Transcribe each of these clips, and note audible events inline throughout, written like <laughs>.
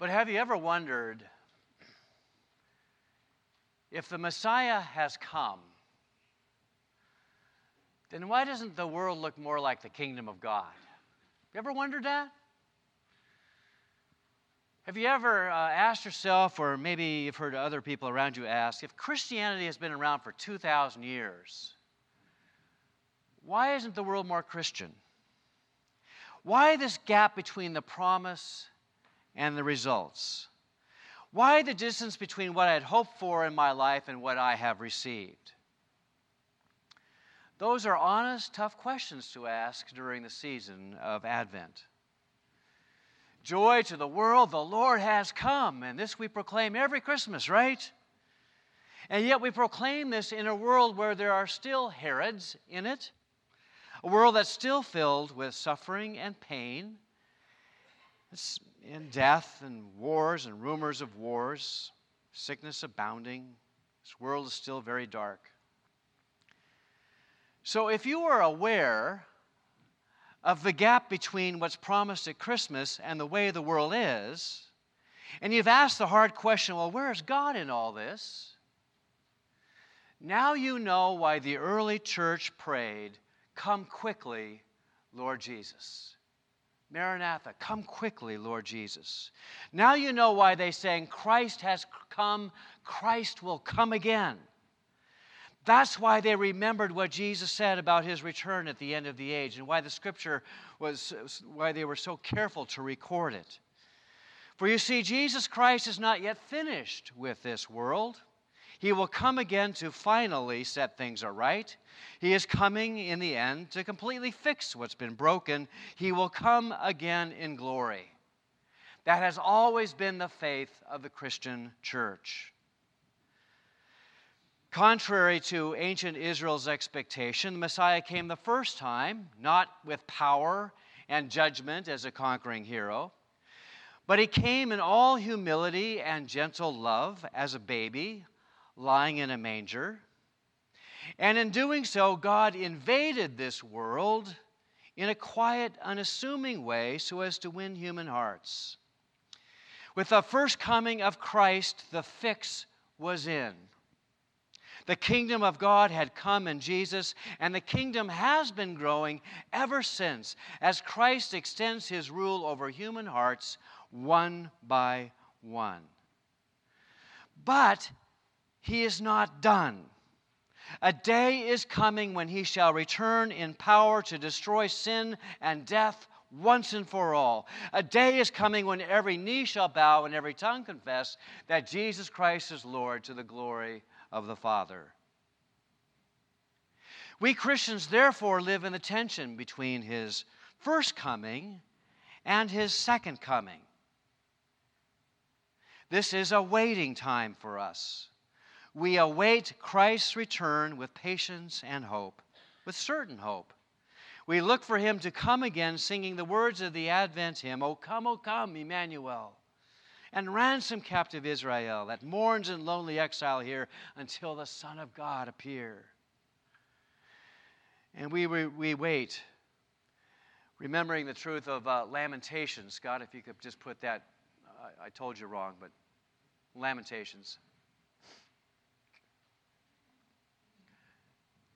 But have you ever wondered if the Messiah has come, then why doesn't the world look more like the kingdom of God? Have you ever wondered that? Have you ever uh, asked yourself, or maybe you've heard other people around you ask, if Christianity has been around for 2,000 years, why isn't the world more Christian? Why this gap between the promise and the results? Why the distance between what I had hoped for in my life and what I have received? Those are honest, tough questions to ask during the season of Advent. Joy to the world, the Lord has come. And this we proclaim every Christmas, right? And yet we proclaim this in a world where there are still Herods in it, a world that's still filled with suffering and pain, and death and wars and rumors of wars, sickness abounding. This world is still very dark. So if you are aware of the gap between what's promised at Christmas and the way the world is, and you've asked the hard question, well, where is God in all this? Now you know why the early church prayed, Come quickly, Lord Jesus. Maranatha, come quickly, Lord Jesus. Now you know why they sang, Christ has come, Christ will come again. That's why they remembered what Jesus said about his return at the end of the age and why the scripture was, why they were so careful to record it. For you see, Jesus Christ is not yet finished with this world. He will come again to finally set things aright. He is coming in the end to completely fix what's been broken. He will come again in glory. That has always been the faith of the Christian church. Contrary to ancient Israel's expectation, the Messiah came the first time, not with power and judgment as a conquering hero, but he came in all humility and gentle love as a baby lying in a manger. And in doing so, God invaded this world in a quiet, unassuming way so as to win human hearts. With the first coming of Christ, the fix was in. The kingdom of God had come in Jesus, and the kingdom has been growing ever since as Christ extends his rule over human hearts one by one. But he is not done. A day is coming when he shall return in power to destroy sin and death once and for all. A day is coming when every knee shall bow and every tongue confess that Jesus Christ is Lord to the glory of the Father. We Christians, therefore, live in the tension between his first coming and his second coming. This is a waiting time for us. We await Christ's return with patience and hope, with certain hope. We look for him to come again, singing the words of the Advent hymn, O come, O come, Emmanuel and ransom captive Israel that mourns in lonely exile here until the Son of God appear. And we, we, we wait, remembering the truth of uh, Lamentations. God, if you could just put that, I, I told you wrong, but Lamentations.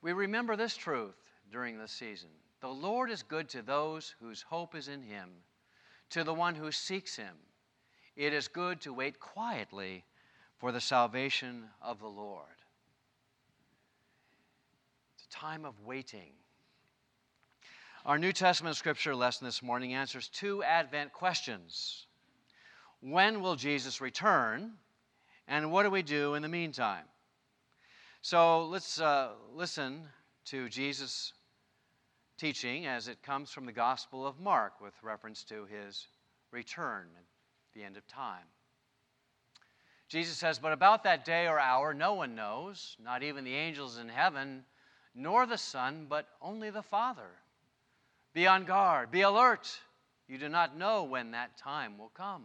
We remember this truth during this season. The Lord is good to those whose hope is in Him, to the one who seeks Him. It is good to wait quietly for the salvation of the Lord. It's a time of waiting. Our New Testament scripture lesson this morning answers two Advent questions When will Jesus return? And what do we do in the meantime? So let's uh, listen to Jesus' teaching as it comes from the Gospel of Mark with reference to his return at the end of time. Jesus says, But about that day or hour, no one knows, not even the angels in heaven, nor the Son, but only the Father. Be on guard, be alert. You do not know when that time will come.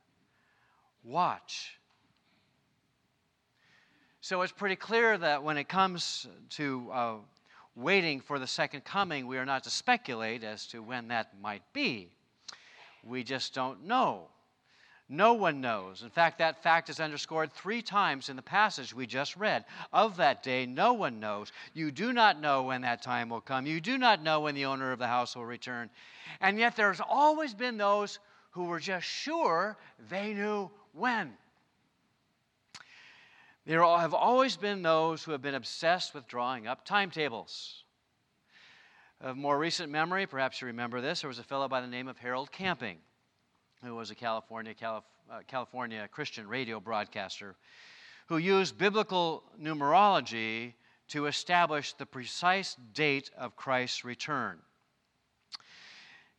watch. So it's pretty clear that when it comes to uh, waiting for the second coming, we are not to speculate as to when that might be. We just don't know. No one knows. In fact, that fact is underscored three times in the passage we just read. Of that day, no one knows. You do not know when that time will come. You do not know when the owner of the house will return. And yet, there's always been those who were just sure they knew when. There have always been those who have been obsessed with drawing up timetables. Of more recent memory, perhaps you remember this, there was a fellow by the name of Harold Camping, who was a California, Calif- uh, California Christian radio broadcaster, who used biblical numerology to establish the precise date of Christ's return.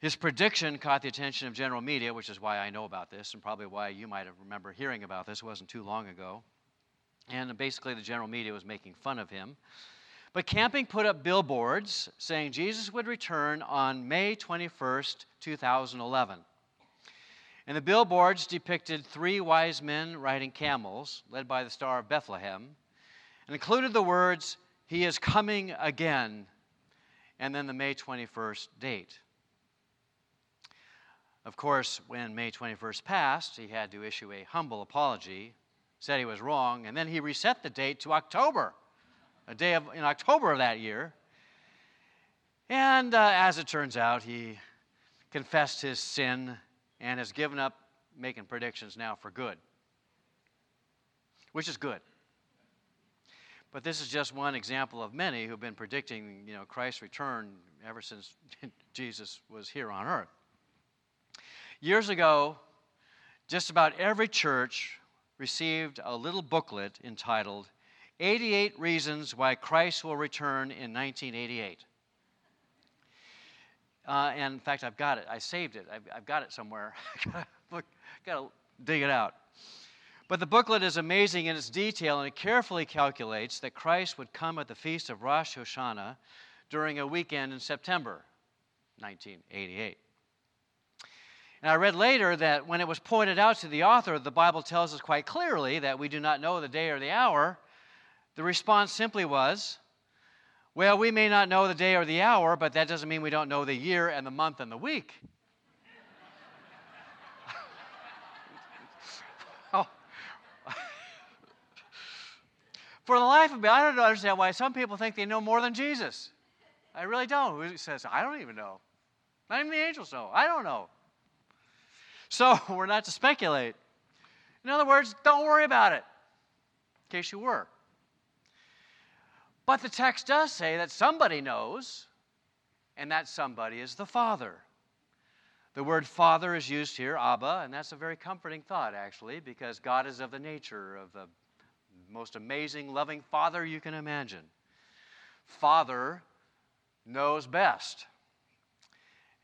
His prediction caught the attention of general media, which is why I know about this, and probably why you might remember hearing about this. It wasn't too long ago. And basically, the general media was making fun of him. But Camping put up billboards saying Jesus would return on May 21st, 2011. And the billboards depicted three wise men riding camels, led by the Star of Bethlehem, and included the words, He is coming again, and then the May 21st date. Of course, when May 21st passed, he had to issue a humble apology said he was wrong, and then he reset the date to October, a day of, in October of that year. And uh, as it turns out, he confessed his sin and has given up making predictions now for good, which is good. But this is just one example of many who've been predicting, you know, Christ's return ever since <laughs> Jesus was here on earth. Years ago, just about every church received a little booklet entitled 88 Reasons Why Christ Will Return in 1988. Uh, and in fact, I've got it. I saved it. I've, I've got it somewhere. <laughs> Look, got to dig it out. But the booklet is amazing in its detail, and it carefully calculates that Christ would come at the feast of Rosh Hashanah during a weekend in September 1988. And I read later that when it was pointed out to the author, the Bible tells us quite clearly that we do not know the day or the hour. The response simply was, Well, we may not know the day or the hour, but that doesn't mean we don't know the year and the month and the week. <laughs> oh. <laughs> For the life of me, I don't understand why some people think they know more than Jesus. I really don't. Who says, I don't even know? Not even the angels know. I don't know. So <laughs> we're not to speculate. In other words, don't worry about it, in case you were. But the text does say that somebody knows, and that somebody is the Father. The word Father is used here, Abba, and that's a very comforting thought, actually, because God is of the nature of the most amazing, loving Father you can imagine. Father knows best.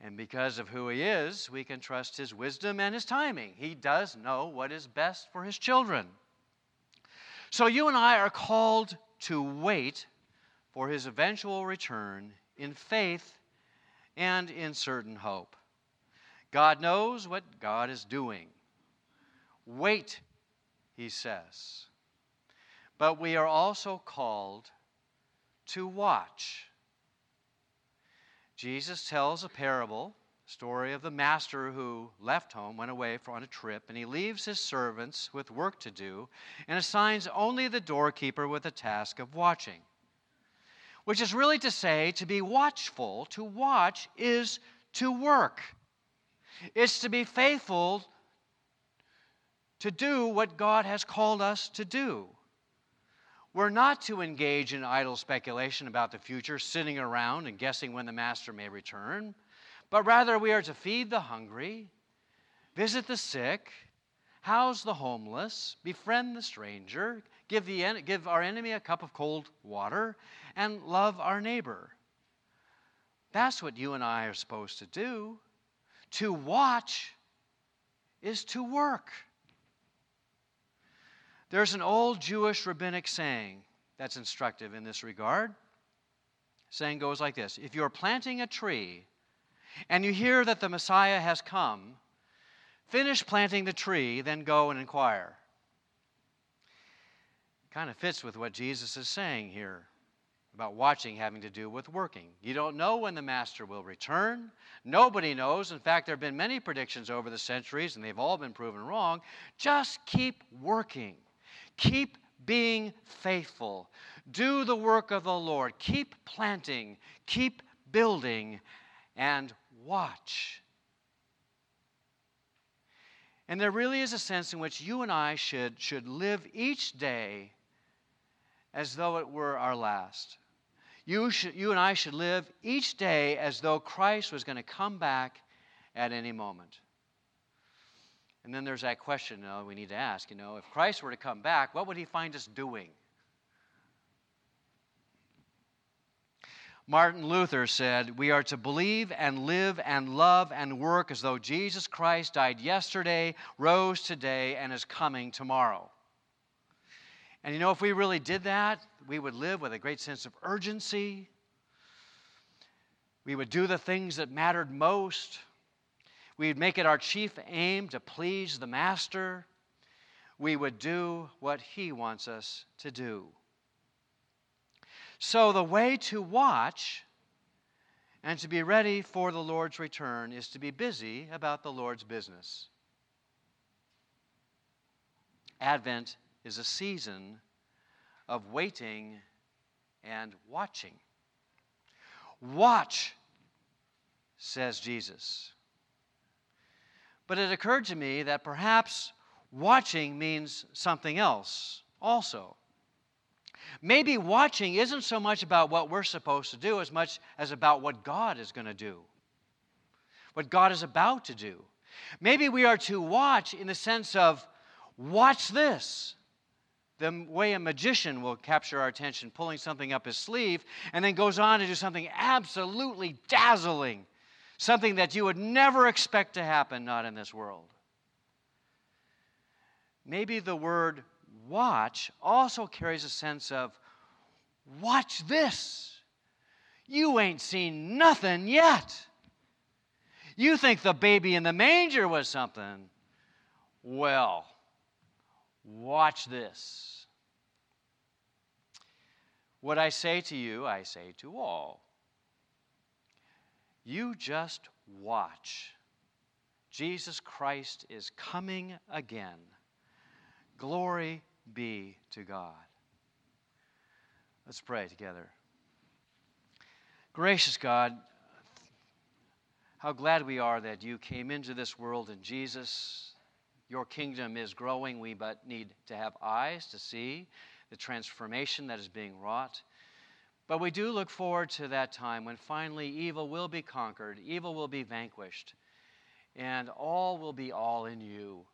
And because of who he is, we can trust his wisdom and his timing. He does know what is best for his children. So you and I are called to wait for his eventual return in faith and in certain hope. God knows what God is doing. Wait, he says. But we are also called to watch Jesus tells a parable, story of the master who left home, went away for, on a trip, and he leaves his servants with work to do and assigns only the doorkeeper with the task of watching. Which is really to say, to be watchful, to watch is to work. It's to be faithful to do what God has called us to do. We're not to engage in idle speculation about the future, sitting around and guessing when the master may return, but rather we are to feed the hungry, visit the sick, house the homeless, befriend the stranger, give, the, give our enemy a cup of cold water, and love our neighbor. That's what you and I are supposed to do. To watch is to work. There's an old Jewish rabbinic saying that's instructive in this regard. Saying goes like this If you're planting a tree and you hear that the Messiah has come, finish planting the tree, then go and inquire. Kind of fits with what Jesus is saying here about watching having to do with working. You don't know when the master will return. Nobody knows. In fact, there have been many predictions over the centuries, and they've all been proven wrong. Just keep working, keep being faithful. Do the work of the Lord. Keep planting, keep building, and watch. And there really is a sense in which you and I should, should live each day as though it were our last. You, should, you and I should live each day as though Christ was going to come back at any moment. And then there's that question you know, we need to ask you know, if Christ were to come back, what would he find us doing? Martin Luther said, We are to believe and live and love and work as though Jesus Christ died yesterday, rose today, and is coming tomorrow. And you know, if we really did that, we would live with a great sense of urgency. We would do the things that mattered most. We'd make it our chief aim to please the Master. We would do what He wants us to do. So, the way to watch and to be ready for the Lord's return is to be busy about the Lord's business. Advent is a season of waiting and watching. Watch, says Jesus. But it occurred to me that perhaps watching means something else also. Maybe watching isn't so much about what we're supposed to do as much as about what God is going to do, what God is about to do. Maybe we are to watch in the sense of watch this the way a magician will capture our attention, pulling something up his sleeve, and then goes on to do something absolutely dazzling, something that you would never expect to happen, not in this world. Maybe the word watch also carries a sense of watch this. You ain't seen nothing yet. You think the baby in the manger was something. Well, Watch this. What I say to you, I say to all. You just watch. Jesus Christ is coming again. Glory be to God. Let's pray together. Gracious God, how glad we are that you came into this world in Jesus your kingdom is growing. We but need to have eyes to see the transformation that is being wrought. But we do look forward to that time when finally evil will be conquered, evil will be vanquished, and all will be all in you.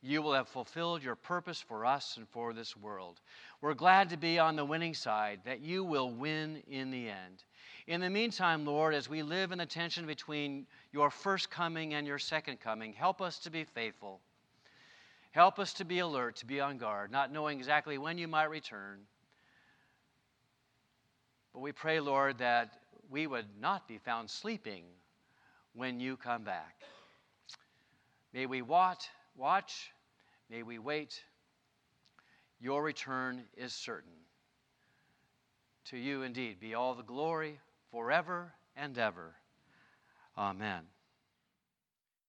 You will have fulfilled your purpose for us and for this world. We're glad to be on the winning side, that you will win in the end. In the meantime, Lord, as we live in the tension between your first coming and your second coming, help us to be faithful. Help us to be alert, to be on guard, not knowing exactly when you might return. But we pray, Lord, that we would not be found sleeping when you come back. May we watch, watch, may we wait. Your return is certain. To you indeed be all the glory forever and ever. Amen.